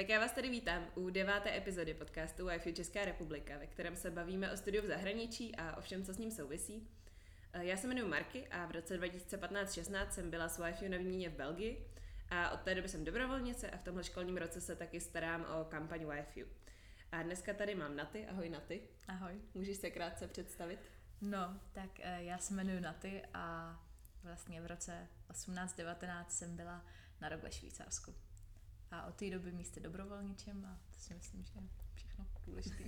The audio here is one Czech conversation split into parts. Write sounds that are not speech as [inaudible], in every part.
Tak já vás tady vítám u deváté epizody podcastu Wi-Fi Česká republika, ve kterém se bavíme o studiu v zahraničí a o všem, co s ním souvisí. Eh, já se jmenuji Marky a v roce 2015-16 jsem byla s Wi-Fi na výměně v Belgii a od té doby jsem dobrovolnice a v tomhle školním roce se taky starám o kampaň Wi-Fi. A dneska tady mám Naty. Ahoj Naty. Ahoj. Můžeš se krátce představit? No, tak eh, já se jmenuji Naty a vlastně v roce 18-19 jsem byla na rok ve Švýcarsku. A od té doby místě dobrovolničem a to si myslím, že je všechno důležité.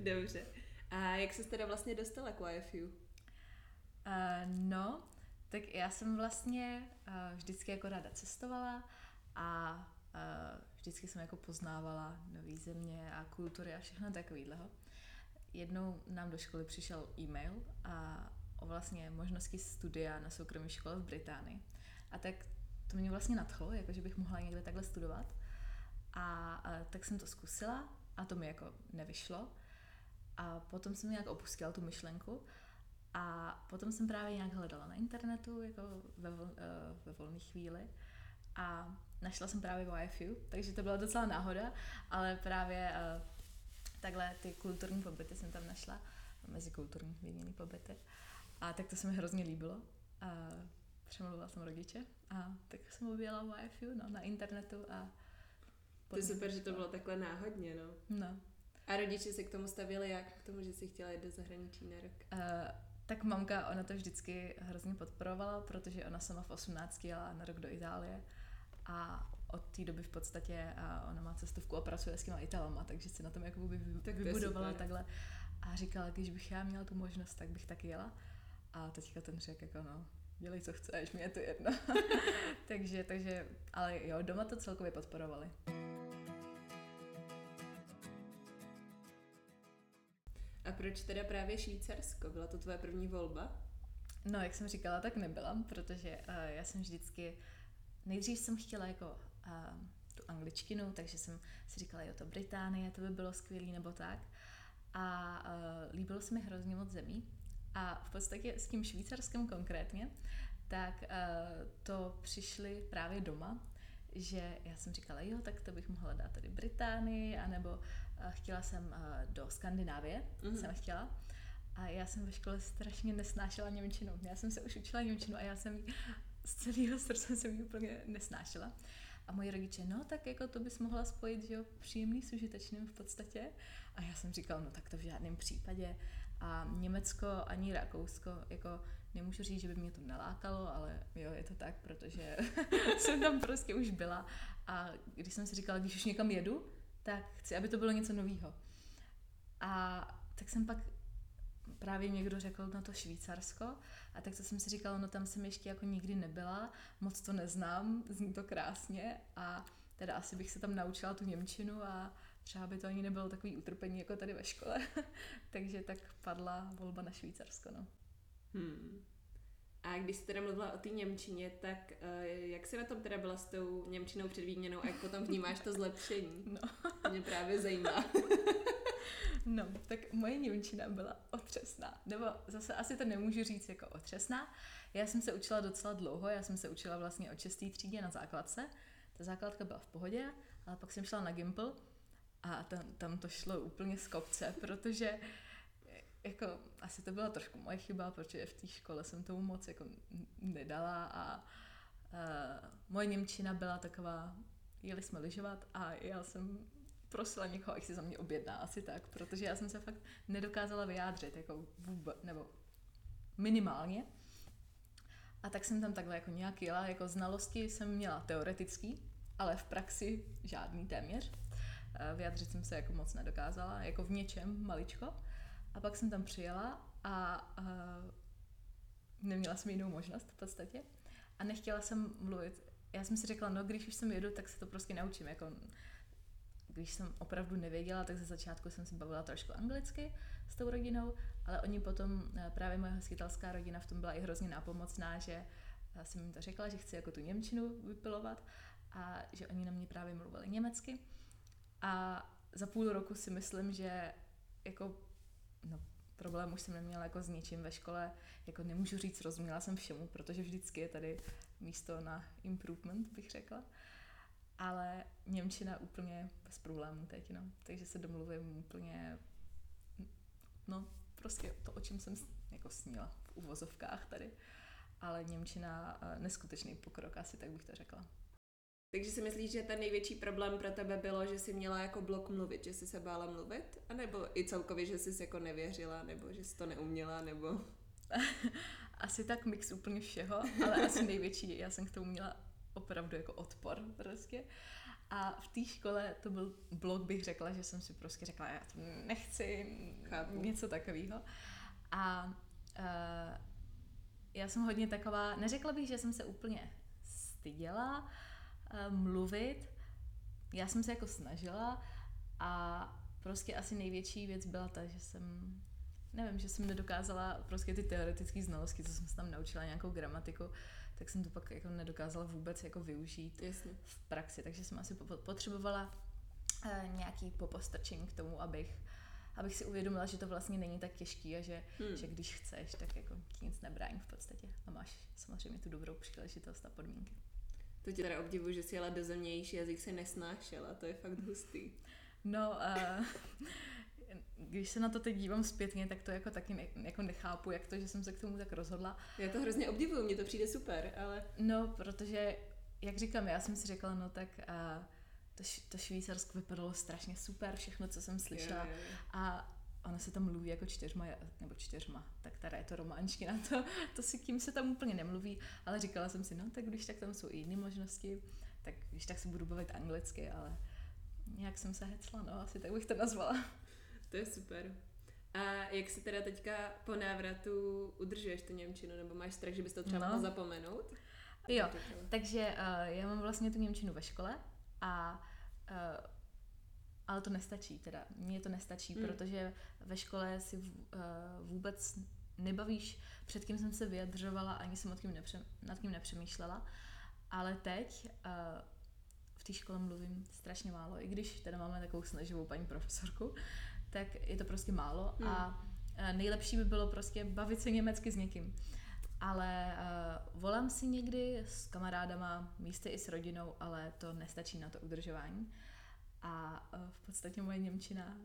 [laughs] Dobře. A jak se teda vlastně dostala k YFU? Uh, no, tak já jsem vlastně uh, vždycky jako ráda cestovala a uh, vždycky jsem jako poznávala nové země a kultury a všechno takového. Jednou nám do školy přišel e-mail a o vlastně možnosti studia na soukromé škole v Británii. A tak to mě vlastně nadchlo, jako že bych mohla někde takhle studovat. A, a tak jsem to zkusila a to mi jako nevyšlo. A potom jsem nějak opustila tu myšlenku a potom jsem právě nějak hledala na internetu, jako ve, vol, uh, ve volné chvíli a našla jsem právě YFU, takže to byla docela náhoda, ale právě uh, takhle ty kulturní pobyty jsem tam našla, mezikulturní výměný pobyty. A tak to se mi hrozně líbilo. Uh, přemluvila jsem rodiče a tak jsem objela YFU no, na internetu a to je super, že to bylo takhle náhodně, no. No. A rodiče se k tomu stavili jak? K tomu, že si chtěla jít do zahraničí na rok? Uh, tak mamka, ona to vždycky hrozně podporovala, protože ona sama v 18 jela na rok do Itálie a od té doby v podstatě a ona má cestovku a pracuje s těma Italama, takže si na tom jako by tak vybudovala takhle. A říkala, když bych já měla tu možnost, tak bych taky jela. A teďka ten řekl jako no, dělej, co chceš, mě je to jedno. [laughs] takže, takže, ale jo, doma to celkově podporovali. A proč teda právě Švýcarsko? Byla to tvoje první volba? No, jak jsem říkala, tak nebyla, protože uh, já jsem vždycky, nejdřív jsem chtěla jako uh, tu angličtinu, takže jsem si říkala, jo, to Británie, to by bylo skvělé nebo tak. A uh, líbilo se mi hrozně moc zemí, a v podstatě s tím švýcarským konkrétně, tak uh, to přišli právě doma, že já jsem říkala, jo, tak to bych mohla dát tady Británii, anebo uh, chtěla jsem uh, do Skandinávie, mm-hmm. jsem chtěla. A já jsem ve škole strašně nesnášela Němčinu. Já jsem se už učila Němčinu a já jsem ji z celého srdce jsem ji úplně nesnášela. A moji rodiče, no tak jako to bys mohla spojit, že jo, příjemný s užitečným v podstatě. A já jsem říkala, no tak to v žádném případě. A Německo ani Rakousko, jako nemůžu říct, že by mě to nalákalo, ale jo, je to tak, protože [laughs] jsem tam prostě už byla. A když jsem si říkala, když už někam jedu, tak chci, aby to bylo něco nového. A tak jsem pak právě někdo řekl na to Švýcarsko a tak to jsem si říkala, no tam jsem ještě jako nikdy nebyla, moc to neznám, zní to krásně a teda asi bych se tam naučila tu Němčinu a třeba by to ani nebylo takový utrpení jako tady ve škole. [laughs] Takže tak padla volba na Švýcarsko, no. Hmm. A když jsi teda mluvila o té Němčině, tak uh, jak se na tom teda byla s tou Němčinou před výměnou a jak potom vnímáš to zlepšení? [laughs] No. Mě právě zajímá. [laughs] No, tak moje Němčina byla otřesná. Nebo zase asi to nemůžu říct jako otřesná. Já jsem se učila docela dlouho, já jsem se učila vlastně od 6. třídě na základce. Ta základka byla v pohodě, ale pak jsem šla na Gimple a tam, tam to šlo úplně z kopce, protože jako asi to byla trošku moje chyba, protože v té škole jsem tomu moc jako nedala a uh, moje Němčina byla taková, jeli jsme lyžovat a já jsem prosila někoho, ať si za mě objedná, asi tak, protože já jsem se fakt nedokázala vyjádřit, jako vůbec, nebo minimálně. A tak jsem tam takhle jako nějak jela, jako znalosti jsem měla teoretický, ale v praxi žádný téměř. Eh, vyjádřit jsem se jako moc nedokázala, jako v něčem maličko. A pak jsem tam přijela a, a neměla jsem jinou možnost v podstatě. A nechtěla jsem mluvit. Já jsem si řekla, no když už jsem jedu, tak se to prostě naučím. Jako, když jsem opravdu nevěděla, tak ze začátku jsem si bavila trošku anglicky s tou rodinou, ale oni potom, eh, právě moje hostitelská rodina v tom byla i hrozně nápomocná, že jsem jim to řekla, že chci jako tu Němčinu vypilovat a že oni na mě právě mluvili německy. A za půl roku si myslím, že jako, no, problém už jsem neměla jako s ničím ve škole, jako nemůžu říct, rozuměla jsem všemu, protože vždycky je tady místo na improvement, bych řekla. ale Němčina úplně bez problémů teď, no. Takže se domluvím úplně, no, prostě to, o čem jsem jako snila v uvozovkách tady. Ale Němčina eh, neskutečný pokrok, asi tak bych to řekla. Takže si myslíš, že ten největší problém pro tebe bylo, že jsi měla jako blok mluvit, že jsi se bála mluvit? A nebo i celkově, že jsi jako nevěřila, nebo že jsi to neuměla, nebo... [laughs] asi tak mix úplně všeho, ale asi největší, já jsem k tomu měla opravdu jako odpor prostě. A v té škole to byl blok, bych řekla, že jsem si prostě řekla, já to nechci, Chápu. něco takového. A uh, já jsem hodně taková, neřekla bych, že jsem se úplně styděla mluvit, já jsem se jako snažila a prostě asi největší věc byla ta, že jsem nevím, že jsem nedokázala prostě ty teoretické znalosti, co jsem se tam naučila, nějakou gramatiku, tak jsem to pak jako nedokázala vůbec jako využít Jasně. v praxi, takže jsem asi potřebovala uh, nějaký popostrčení k tomu, abych abych si uvědomila, že to vlastně není tak těžký a že, hmm. že když chceš, tak jako ti nic nebrání v podstatě a máš samozřejmě tu dobrou příležitost a podmínky. To tě teda obdivuji, že jsi jela do zemější jazyk si nesnášela, to je fakt hustý. No, uh, [laughs] když se na to teď dívám zpětně, tak to jako taky ne, jako nechápu, jak to, že jsem se k tomu tak rozhodla. Já to hrozně obdivuju, mně to přijde super, ale... No, protože, jak říkám, já jsem si řekla, no tak uh, to, to Švýcarsko vypadalo strašně super, všechno, co jsem slyšela. Je, je, je. A ono se tam mluví jako čtyřma, nebo čtyřma, tak tady je to románština, to, to si kým se tam úplně nemluví, ale říkala jsem si, no tak když tak tam jsou i jiné možnosti, tak když tak se budu bavit anglicky, ale nějak jsem se hecla, no asi tak bych to nazvala. To je super. A jak si teda teďka po návratu udržuješ tu Němčinu, nebo máš strach, že bys to třeba no. zapomenout? Jo, takže uh, já mám vlastně tu Němčinu ve škole a uh, ale to nestačí teda. Mně to nestačí, hmm. protože ve škole si v, uh, vůbec nebavíš, před kým jsem se vyjadřovala, ani jsem nad tím, nepře- nad tím nepřemýšlela. Ale teď uh, v té škole mluvím strašně málo, i když teda máme takovou snaživou paní profesorku, tak je to prostě málo hmm. a nejlepší by bylo prostě bavit se německy s někým. Ale uh, volám si někdy s kamarádama, místy i s rodinou, ale to nestačí na to udržování. A uh, v podstatě moje Němčina,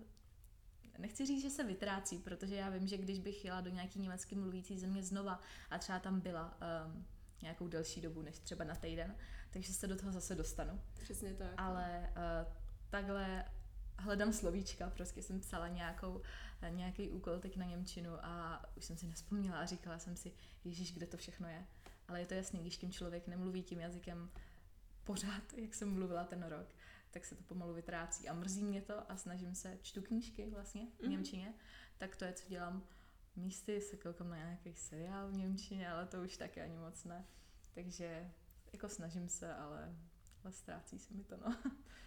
nechci říct, že se vytrácí, protože já vím, že když bych jela do nějaký německy mluvící země znova a třeba tam byla um, nějakou delší dobu, než třeba na týden, takže se do toho zase dostanu. Přesně tak. Ale uh, takhle hledám slovíčka, prostě jsem psala nějakou, nějaký úkol teď na Němčinu a už jsem si nespomněla a říkala jsem si, Ježíš, kde to všechno je. Ale je to jasný, když tím člověk nemluví tím jazykem pořád, jak jsem mluvila ten rok, tak se to pomalu vytrácí. A mrzí mě to a snažím se, čtu knížky vlastně v mhm. Němčině, mm-hmm. tak to je, co dělám. Místy se koukám na nějaký seriál v Němčině, ale to už taky ani moc ne. Takže jako snažím se, ale ale ztrácí se mi to, no.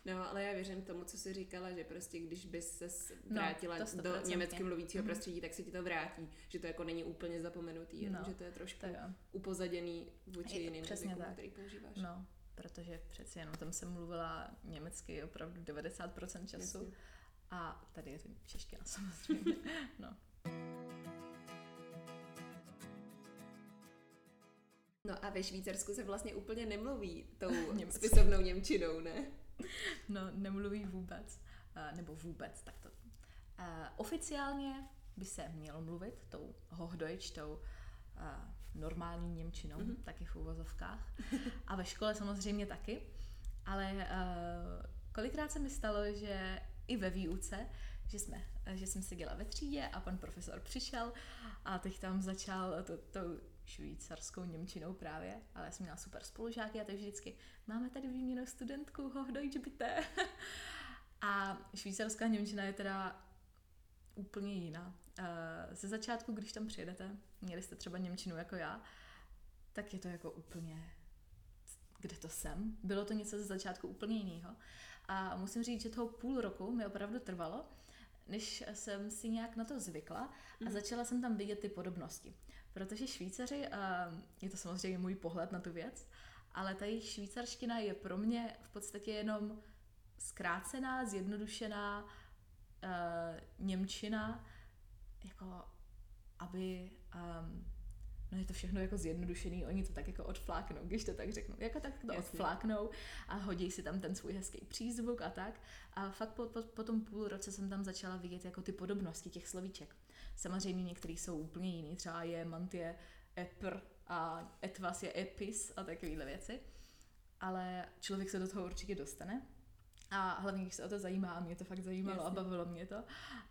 No, ale já věřím tomu, co jsi říkala, že prostě když bys se no, vrátila no, do německy mluvícího mm. prostředí, tak se ti to vrátí, že to jako není úplně zapomenutý, no, že to je trošku to upozaděný vůči jiným jazykům, který používáš. No, protože přeci jenom tam jsem mluvila německy opravdu 90% času Jasně. a tady je to čeština [laughs] samozřejmě, no. No a ve Švýcarsku se vlastně úplně nemluví tou [laughs] spisovnou Němčinou, ne? No, nemluví vůbec. Uh, nebo vůbec, tak to. Uh, oficiálně by se mělo mluvit tou Hochdeutsch, tou uh, normální Němčinou, mm-hmm. taky v úvozovkách. A ve škole samozřejmě taky. Ale uh, kolikrát se mi stalo, že i ve výuce, že, jsme, že jsem seděla ve třídě a pan profesor přišel a teď tam začal to, to švýcarskou Němčinou právě, ale já jsem měla super spolužáky a to vždycky máme tady výměnu studentku, ho Deutsch bitte. [laughs] a švýcarská Němčina je teda úplně jiná. Eh, ze začátku, když tam přijedete, měli jste třeba Němčinu jako já, tak je to jako úplně kde to jsem. Bylo to něco ze začátku úplně jiného. A musím říct, že toho půl roku mi opravdu trvalo, než jsem si nějak na to zvykla a mhm. začala jsem tam vidět ty podobnosti. Protože Švýcaři, je to samozřejmě můj pohled na tu věc, ale ta jejich švýcarština je pro mě v podstatě jenom zkrácená, zjednodušená uh, Němčina, jako aby um, no je to všechno jako zjednodušený, oni to tak jako odfláknou, když to tak řeknu. Jako tak to Jasně. odfláknou a hodí si tam ten svůj hezký přízvuk a tak. A fakt po, po, po tom půl roce jsem tam začala vidět jako ty podobnosti těch slovíček. Samozřejmě některý jsou úplně jiný, třeba je mantie epr a etvas je epis a takovéhle věci. Ale člověk se do toho určitě dostane. A hlavně, když se o to zajímá, a mě to fakt zajímalo Jasně. a bavilo mě to.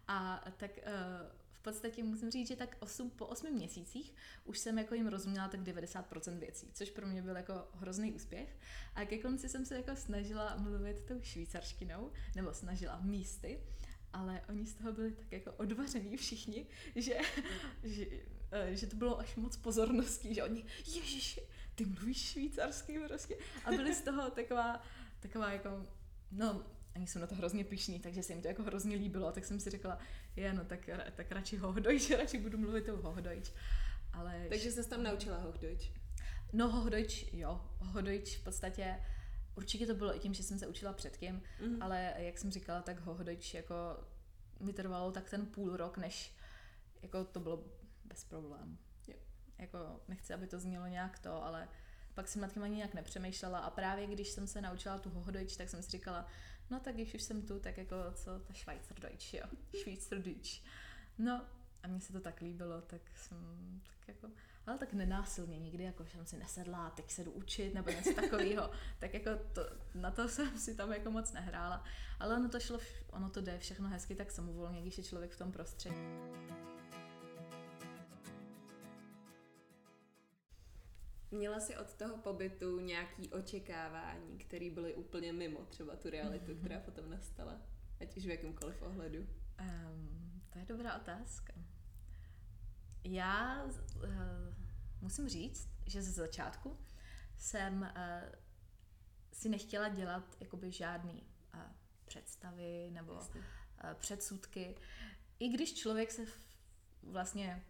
A tak uh, v podstatě musím říct, že tak 8, po 8 měsících už jsem jako jim rozuměla tak 90% věcí, což pro mě byl jako hrozný úspěch. A ke konci jsem se jako snažila mluvit tou švýcarštinou, nebo snažila místy, ale oni z toho byli tak jako odvaření všichni, že, [laughs] že, eh, že to bylo až moc pozorností, že oni, ježiši, ty mluvíš švýcarsky prostě. A byli z toho taková, taková jako no, oni jsou na to hrozně pišní, takže se jim to jako hrozně líbilo, tak jsem si řekla, je, no tak, tak radši hohodojč, [laughs] radši budu mluvit tou hohodojč. Ale... Takže jsi tam naučila hohodojč? No hohodojč, jo, hohodojč v podstatě, určitě to bylo i tím, že jsem se učila předtím, mm. ale jak jsem říkala, tak hohodojč jako mi trvalo tak ten půl rok, než jako to bylo bez problémů. Jako nechci, aby to znělo nějak to, ale pak jsem nad tím ani nějak nepřemýšlela a právě když jsem se naučila tu Hohodojč, tak jsem si říkala, no tak když už jsem tu, tak jako co ta Schweizerdeutsch, jo, [laughs] Schweizerdeutsch. No a mně se to tak líbilo, tak jsem tak jako, ale tak nenásilně nikdy, jako jsem si nesedla, teď se jdu učit nebo něco [laughs] takového, tak jako to, na to jsem si tam jako moc nehrála, ale ono to šlo, ono to jde všechno hezky tak samovolně, když je člověk v tom prostředí. Měla jsi od toho pobytu nějaký očekávání, které byly úplně mimo třeba tu realitu, mm-hmm. která potom nastala? Ať už v jakémkoliv ohledu. Um, to je dobrá otázka. Já uh, musím říct, že ze začátku jsem uh, si nechtěla dělat jakoby žádný uh, představy nebo uh, předsudky. I když člověk se v, vlastně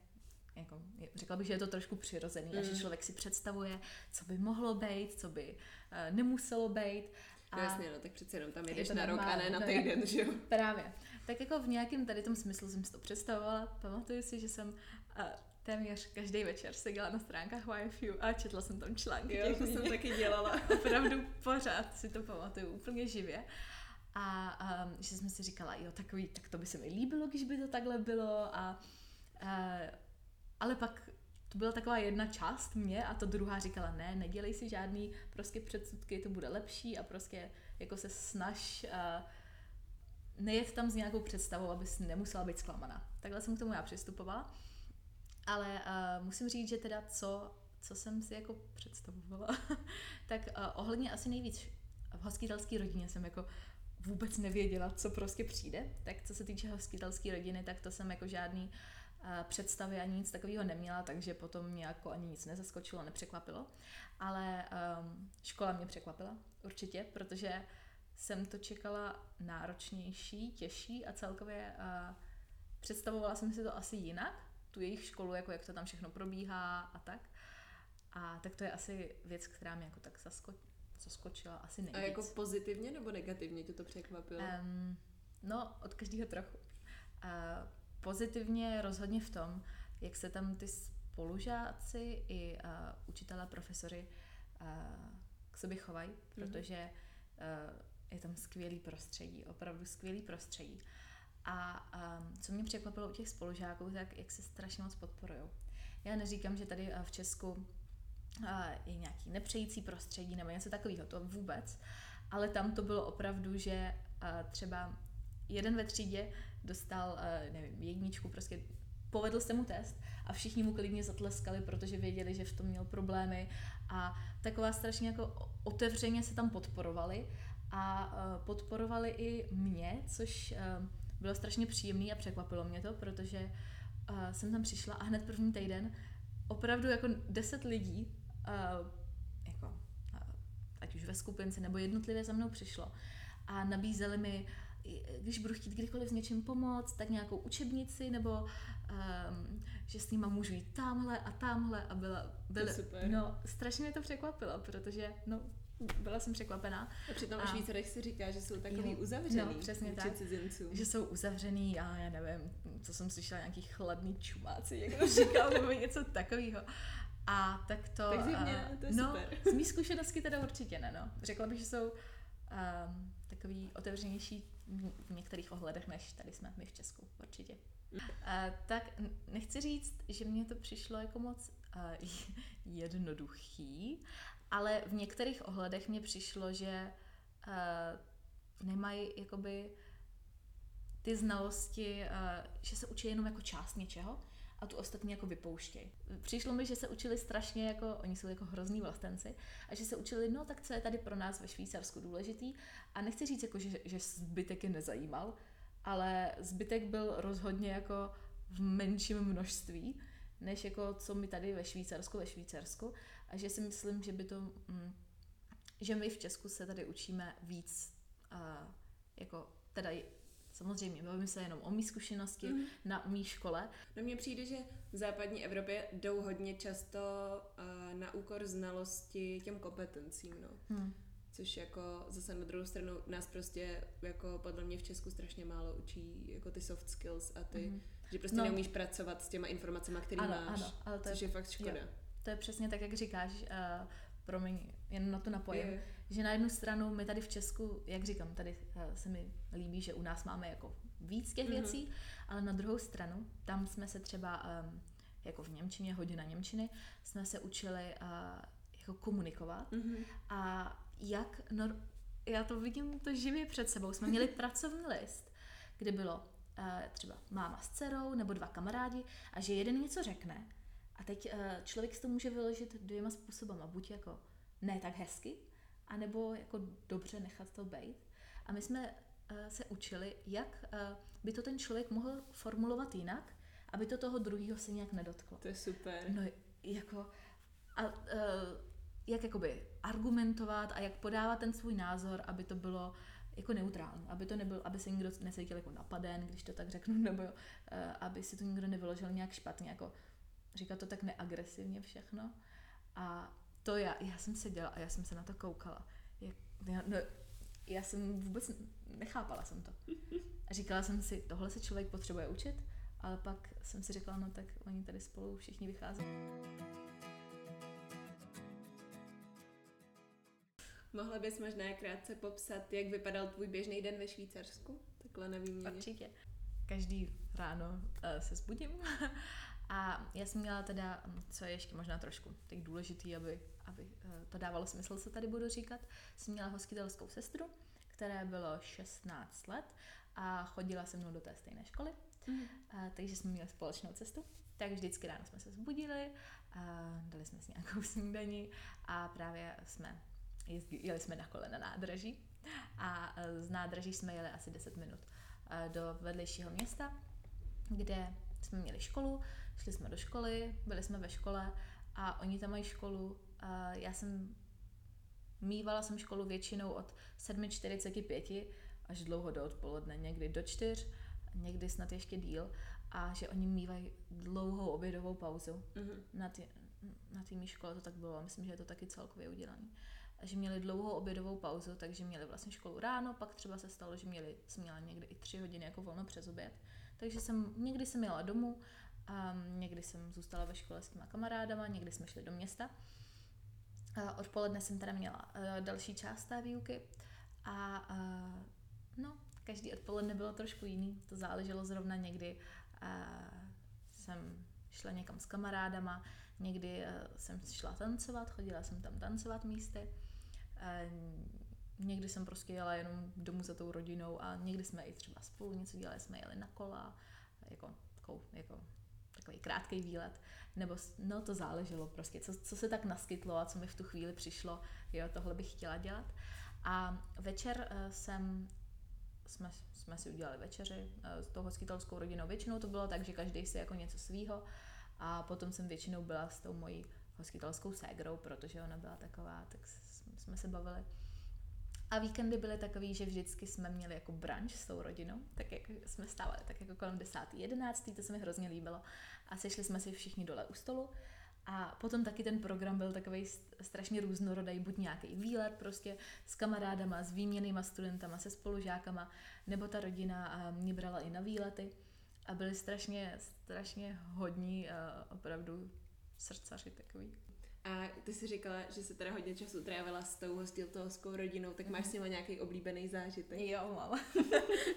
jako, řekla bych, že je to trošku přirozený mm. a že mm. člověk si představuje, co by mohlo být, co by uh, nemuselo být. A no jasně, no, tak přece jenom tam jdeš na rok a ne na týden, že jo? [laughs] Právě. Tak jako v nějakém tady tom smyslu jsem si to představovala. Pamatuju si, že jsem uh, téměř každý večer seděla na stránkách YFU a četla jsem tam články. Jo, to jsem taky dělala. [laughs] Opravdu pořád si to pamatuju úplně živě. A um, že jsme si říkala, jo, takový, tak to by se mi líbilo, když by to takhle bylo a uh, ale pak to byla taková jedna část mě a to druhá říkala, ne, nedělej si žádný prostě předsudky, to bude lepší a prostě jako se snaž uh, nejet tam s nějakou představou, abys nemusela být zklamaná. Takhle jsem k tomu já přistupovala. Ale uh, musím říct, že teda co, co jsem si jako představovala, [laughs] tak uh, ohledně asi nejvíc v hostitelské rodině jsem jako vůbec nevěděla, co prostě přijde. Tak co se týče hostitelské rodiny, tak to jsem jako žádný uh, představy ani nic takového neměla, takže potom mě jako ani nic nezaskočilo, nepřekvapilo. Ale um, škola mě překvapila, určitě, protože jsem to čekala náročnější, těžší a celkově uh, představovala jsem si to asi jinak, tu jejich školu, jako jak to tam všechno probíhá a tak. A tak to je asi věc, která mě jako tak zasko- zaskočila asi nejvíc. A jako pozitivně nebo negativně tě to překvapilo? Um, no, od každého trochu. Uh, pozitivně rozhodně v tom, jak se tam ty spolužáci i uh, učitelé, profesory uh, k sobě chovají, mhm. protože uh, je tam skvělý prostředí, opravdu skvělý prostředí. A um, co mě překvapilo u těch spolužáků, tak jak se strašně moc podporují. Já neříkám, že tady v Česku uh, je nějaký nepřející prostředí nebo něco takového, to vůbec, ale tam to bylo opravdu, že uh, třeba jeden ve třídě dostal, eh, nevím, jedničku, prostě povedl se mu test a všichni mu klidně zatleskali, protože věděli, že v tom měl problémy. A taková strašně jako otevřeně se tam podporovali a eh, podporovali i mě, což eh, bylo strašně příjemný a překvapilo mě to, protože jsem tam přišla a hned první týden opravdu jako deset lidí, jako, ať už ve skupince nebo jednotlivě za mnou přišlo a nabízeli mi když budu chtít kdykoliv s něčím pomoct, tak nějakou učebnici, nebo um, že s nima můžu jít tamhle a tamhle a byla, byla super. no, strašně mě to překvapilo, protože no, byla jsem překvapená. A přitom A-. Švýcarech si říká, že jsou takový Jo, uzavřený no, přesně tak. cizincům. Že jsou uzavřený a já nevím, co jsem slyšela, nějaký chladný čumáci, jak to [laughs] říkal, nebo něco takového. A tak to... Tak zjevně, a- to je no, super. z mých zkušeností teda určitě ne, no. Řekla bych, že jsou um, takový otevřenější v některých ohledech, než tady jsme my v Česku, určitě. Uh, tak nechci říct, že mně to přišlo jako moc uh, [laughs] jednoduchý, ale v některých ohledech mně přišlo, že uh, nemají jakoby ty znalosti, že se učí jenom jako část něčeho a tu ostatní jako vypouštějí. Přišlo mi, že se učili strašně jako, oni jsou jako hrozný vlastenci, a že se učili, no tak co je tady pro nás ve Švýcarsku důležitý a nechci říct jako, že, že zbytek je nezajímal, ale zbytek byl rozhodně jako v menším množství, než jako co my tady ve Švýcarsku, ve Švýcarsku a že si myslím, že by to, mm, že my v Česku se tady učíme víc uh, jako teda samozřejmě bavím se jenom o mý zkušenosti Mhm. na mý škole, No mně přijde, že v západní Evropě jdou hodně často uh, na úkor znalosti těm kompetencím, no. Hmm. Což jako zase na druhou stranu nás prostě jako podle mě v Česku strašně málo učí jako ty soft skills a ty, Mhm. že prostě No. neumíš pracovat s těma informacemi, které Ano, máš. ano, ale to je, což je fakt škoda. jo. to je přesně tak, jak říkáš, uh, promiň, jen na to napojím, Je. Že na jednu stranu my tady v Česku, jak říkám, tady uh, se mi líbí, že u nás máme jako víc těch Mhm. věcí, ale na druhou stranu, tam jsme se třeba, um, jako v Němčině, hodina Němčiny, jsme se učili uh, jako komunikovat Mhm. a jak, no, já to vidím to živě před sebou. Jsme měli [laughs] pracovní list, kde bylo uh, třeba máma s dcerou nebo dva kamarádi a že jeden něco řekne a teď uh, člověk si to může vyložit dvěma způsobama. Buď jako ne tak hezky, anebo jako dobře nechat to být. A my jsme uh, se učili, jak uh, by to ten člověk mohl formulovat jinak, aby to toho druhého se nějak nedotklo. To je super. No jako a uh, jak jakoby argumentovat a jak podávat ten svůj názor, aby to bylo jako neutrální, aby to nebyl, aby se nikdo necítil jako napaden, když to tak řeknu, [laughs] nebo uh, aby si to nikdo nevyložil nějak špatně, jako říkat to tak neagresivně všechno. A to já, já jsem seděla a já jsem se na to koukala. Jak, já, no, já jsem vůbec nechápala jsem to. A říkala jsem si, tohle se člověk potřebuje učit, ale pak jsem si řekla, no tak oni tady spolu všichni vychází. Mohla bys možná krátce popsat, jak vypadal tvůj běžný den ve Švýcarsku? Takhle na výměně. Určitě. Každý ráno uh, se zbudím [laughs] a já jsem měla teda, hm, co je ještě možná trošku tak důležitý, aby, aby uh, to dávalo smysl, co tady budu říkat, jsem měla hostitelskou sestru, které bylo 16 let a chodila se mnou do té stejné školy, Mhm. a, takže jsme měli společnou cestu. Tak vždycky ráno jsme se zbudili, a dali jsme si nějakou [laughs] snídani a právě jsme jezdili, jeli jsme na kole na nádraží a z nádraží jsme jeli asi 10 minut do vedlejšího města, kde jsme měli školu, šli jsme do školy, byli jsme ve škole a oni tam mají školu. A já jsem mývala jsem školu většinou od 7.45 až dlouho do odpoledne, někdy do 4, někdy snad ještě díl a že oni mývají dlouhou obědovou pauzu Mhm. na té na té mý škole to tak bylo, myslím, že je to taky celkově udělané. A že měli dlouhou obědovou pauzu, takže měli vlastně školu ráno, pak třeba se stalo, že měli, jsem měla někdy i tři hodiny jako volno přes oběd. Takže jsem, někdy jsem jela domů, a někdy jsem zůstala ve škole s těma kamarádama, někdy jsme šli do města. A odpoledne jsem teda měla uh, další část té výuky a uh, no, každý odpoledne bylo trošku jiný, to záleželo zrovna někdy. Uh, jsem šla někam s kamarádama, někdy uh, jsem šla tancovat, chodila jsem tam tancovat místy. Uh, někdy jsem prostě jela jenom domů za tou rodinou a někdy jsme i třeba spolu něco dělali, jsme jeli na kola, jako, jako, jako takový krátký výlet, nebo no to záleželo prostě, co, co se tak naskytlo a co mi v tu chvíli přišlo, jo, tohle bych chtěla dělat. A večer uh, jsem, jsme, jsme si udělali večeři uh, s tou hostitelskou rodinou. Většinou to bylo tak, že každý si jako něco svýho a potom jsem většinou byla s tou mojí hostitelskou ségrou, protože ona byla taková, tak jsme se bavili. A víkendy byly takový, že vždycky jsme měli jako brunch s tou rodinou, tak jak jsme stávali, tak jako kolem 10. 11. to se mi hrozně líbilo. A sešli jsme si všichni dole u stolu A potom taky ten program byl takový strašně různorodý, buď nějaký výlet prostě s kamarádama, s výměnýma studentama, se spolužákama, nebo ta rodina mě brala i na výlety a byli strašně, strašně hodní, opravdu srdcaři takový. A ty jsi říkala, že se teda hodně času trávila s tou hostiltovskou rodinou, tak máš s nimi nějaký oblíbený zážitek? Jo, mám.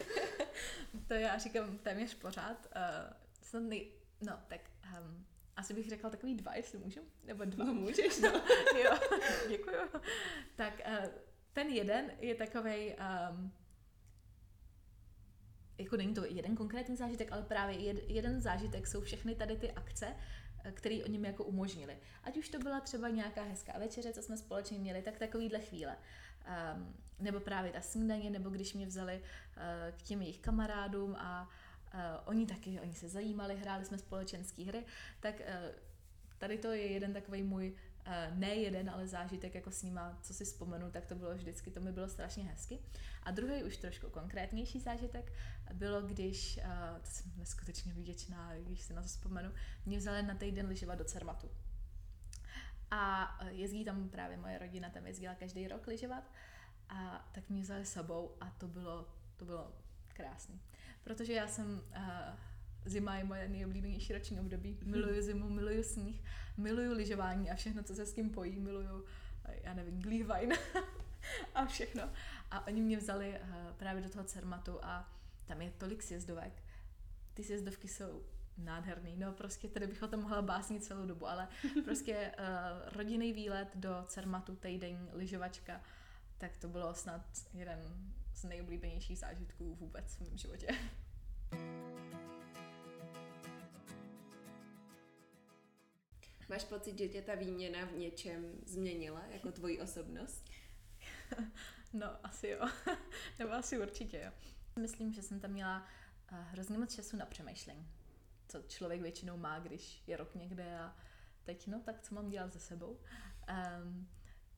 [laughs] to já říkám téměř pořád. Uh, snad nej... No, tak um, asi bych řekla takový dva, jestli můžu? Nebo dva. No, můžeš, no. [laughs] jo, [laughs] děkuju. Tak uh, ten jeden je takovej... Um, jako není to jeden konkrétní zážitek, ale právě jeden zážitek jsou všechny tady ty akce, který oni mi jako umožnili. Ať už to byla třeba nějaká hezká večeře, co jsme společně měli, tak takovýhle chvíle. Um, nebo právě ta snídaně, nebo když mě vzali uh, k těm jejich kamarádům a uh, oni taky, oni se zajímali, hráli jsme společenské hry, tak uh, tady to je jeden takový můj ne jeden, ale zážitek jako s nima, co si vzpomenu, tak to bylo vždycky, to mi bylo strašně hezky. A druhý už trošku konkrétnější zážitek bylo, když, to jsem neskutečně vděčná, když si na to vzpomenu, mě vzali na týden lyžovat do Cermatu. A jezdí tam právě moje rodina, tam jezdila každý rok lyžovat. A tak mě vzali sebou a to bylo, to bylo krásný. Protože já jsem zima je moje nejoblíbenější roční období. Miluju zimu, miluju sníh, miluju lyžování a všechno, co se s tím pojí. Miluju, já nevím, glühwein [laughs] a všechno. A oni mě vzali uh, právě do toho Cermatu a tam je tolik sjezdovek. Ty sjezdovky jsou nádherný. No prostě tady bych o tom mohla básnit celou dobu, ale [laughs] prostě uh, rodinný výlet do Cermatu, týden, lyžovačka, tak to bylo snad jeden z nejoblíbenějších zážitků vůbec v mém životě. [laughs] Máš pocit, že tě ta výměna v něčem změnila, jako tvoji osobnost? [laughs] no, asi jo. [laughs] Nebo asi určitě jo. Myslím, že jsem tam měla eh, hrozně moc času na přemýšlení. Co člověk většinou má, když je rok někde a teď, no, tak co mám dělat se sebou. Um,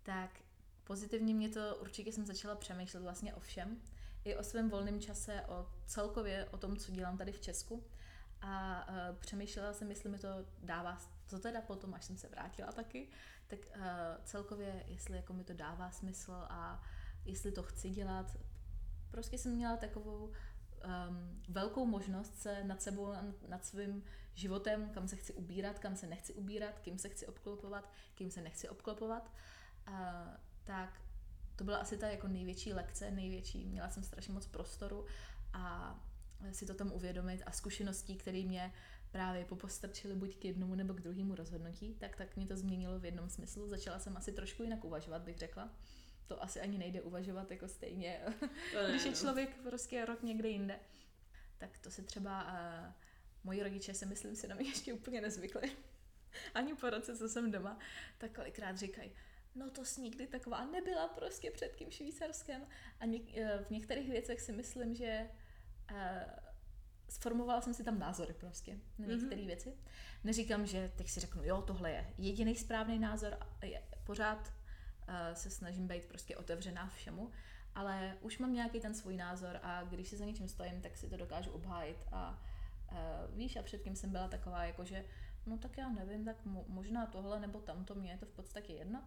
tak pozitivně mě to, určitě jsem začala přemýšlet vlastně o všem. I o svém volném čase, o celkově o tom, co dělám tady v Česku. A uh, přemýšlela jsem, jestli mi to dává co teda potom, až jsem se vrátila taky, tak uh, celkově, jestli jako mi to dává smysl a jestli to chci dělat. Prostě jsem měla takovou um, velkou možnost se nad sebou, nad svým životem, kam se chci ubírat, kam se nechci ubírat, kým se chci obklopovat, kým se nechci obklopovat. Uh, tak to byla asi ta jako největší lekce, největší, měla jsem strašně moc prostoru a si to tam uvědomit a zkušeností, které mě právě popostrčili buď k jednomu nebo k druhému rozhodnutí, tak tak mě to změnilo v jednom smyslu. Začala jsem asi trošku jinak uvažovat, bych řekla. To asi ani nejde uvažovat jako stejně, [laughs] když je člověk prostě rok někde jinde. Tak to se třeba uh, moji rodiče se myslím si na mě ještě úplně nezvykli. [laughs] Ani po roce, co jsem doma, tak kolikrát říkají, no to jsi nikdy taková nebyla prostě před tím švýcarském. A něk- uh, v některých věcech si myslím, že sformovala jsem si tam názory prostě na mhm. některé mm-hmm. věci. Neříkám, že teď si řeknu, jo, tohle je jediný správný názor, je, pořád uh, se snažím být prostě otevřená všemu, ale už mám nějaký ten svůj názor a když si za něčím stojím, tak si to dokážu obhájit a uh, víš, a předtím jsem byla taková, jako že no tak já nevím, tak mo- možná tohle nebo tamto, mě je to v podstatě jedno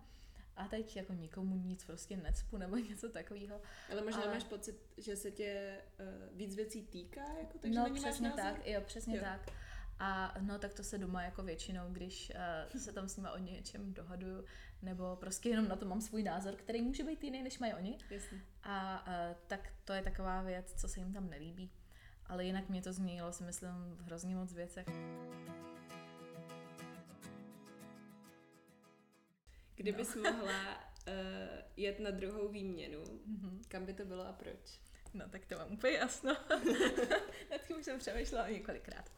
a teď jako nikomu nic prostě necpu nebo [laughs] něco takového. Ale možná ale... máš pocit, že se tě uh, víc věcí týká, jako, takže no, přesně tak, jo, přesně jo. tak. A no tak to se doma jako většinou, když uh, se tam s nimi o něčem dohaduju, nebo prostě jenom na to mám svůj názor, který může být jiný, než mají oni. Jasně. A uh, tak to je taková věc, co se jim tam nelíbí. Ale jinak mě to změnilo, si myslím, v hrozně moc věcech. Kdybys no. mohla uh, jet na druhou výměnu, mm-hmm. kam by to bylo a proč? No tak to mám úplně jasno. [laughs] Nad tím už jsem přemýšlela několikrát.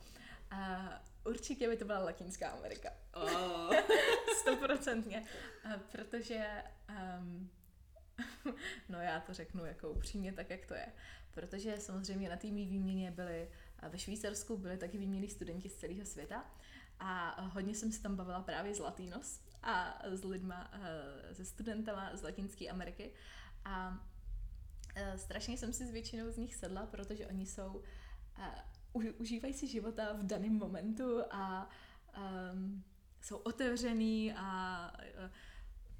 Uh, určitě by to byla Latinská Amerika. [laughs] Stoprocentně. Oh. protože um, [laughs] no já to řeknu jako upřímně tak, jak to je. Protože samozřejmě na té výměně byly ve Švýcarsku byly taky výmění studenti z celého světa a hodně jsem si tam bavila právě z Latinos, a s lidma, eh, se studentama z Latinské Ameriky. A eh, strašně jsem si s většinou z nich sedla, protože oni jsou, uh, užívají si života v daném momentu a um, jsou otevřený a uh,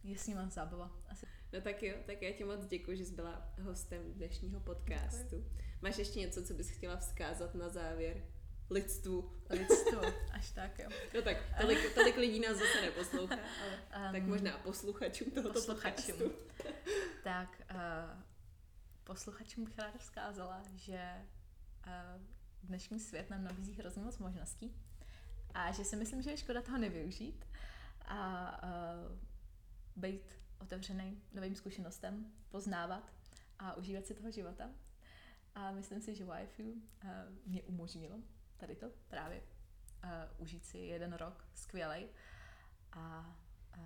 je s nima zábava. Asi. No tak jo, tak já ti moc děkuji, že jsi byla hostem dnešního podcastu. Děkuji. Máš ještě něco, co bys chtěla vzkázat na závěr? Lidstvu. Lidstvu, [laughs] až tak jo. No tak, tolik, tolik lidí nás zase neposlouchá, ale [laughs] um, tak možná posluchačům tohoto posluchačům. podcastu. [laughs] tak, uh, posluchačům bych ráda vzkázala, že uh, dnešní svět nám nabízí hrozně moc možností a že si myslím, že je škoda toho nevyužít a uh, být otevřený novým zkušenostem, poznávat a užívat si toho života. A myslím si, že YFU uh, mě umožnilo tady to právě uh, užít si jeden rok skvělej a uh,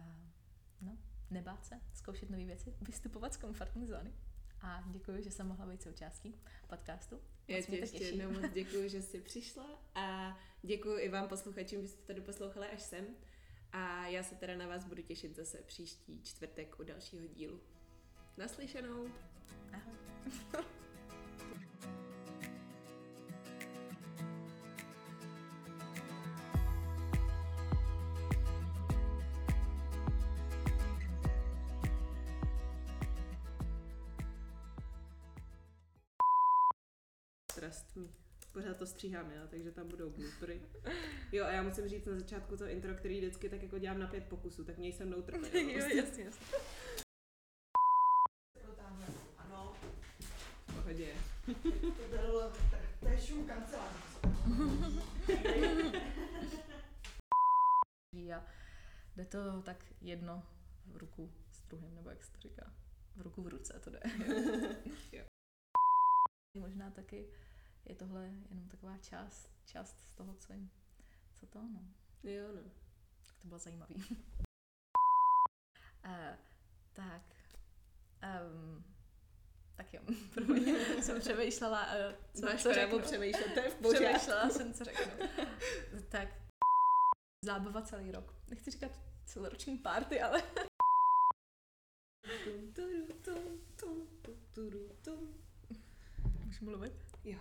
no, nebát se, zkoušet nové věci, vystupovat z komfortní zóny. A děkuji, že jsem mohla být součástí podcastu. Já ti ještě jednou moc [laughs] děkuji, že jsi přišla a děkuji i vám posluchačům, že jste to doposlouchali až sem. A já se teda na vás budu těšit zase příští čtvrtek u dalšího dílu. Naslyšenou. Ahoj. [laughs] Me. Pořád to stříháme, jo, takže tam budou bloopery. Jo, a já musím říct na začátku to intro, který vždycky tak jako dělám na pět pokusů, tak měj se mnou trpět. [laughs] jo, jasně, jasně. Ano. Pohodě. to byl, to je šum kancelář. a jde to tak jedno v ruku s druhým, nebo jak se to říká. V ruku v ruce to jde. jo. Možná taky je tohle jenom taková část, část z toho, co, jim, co to, no. Jo, no. Tak to bylo zajímavý. uh, [laughs] tak, um, tak jo, [laughs] promiň, jsem přemýšlela, uh, co, Máš co řeknu. přemýšlet, to je v pořádku. Přemýšlela jsem, co řeknu. tak, zábava celý rok. Nechci říkat celoroční party, ale... Můžu mluvit? 哟.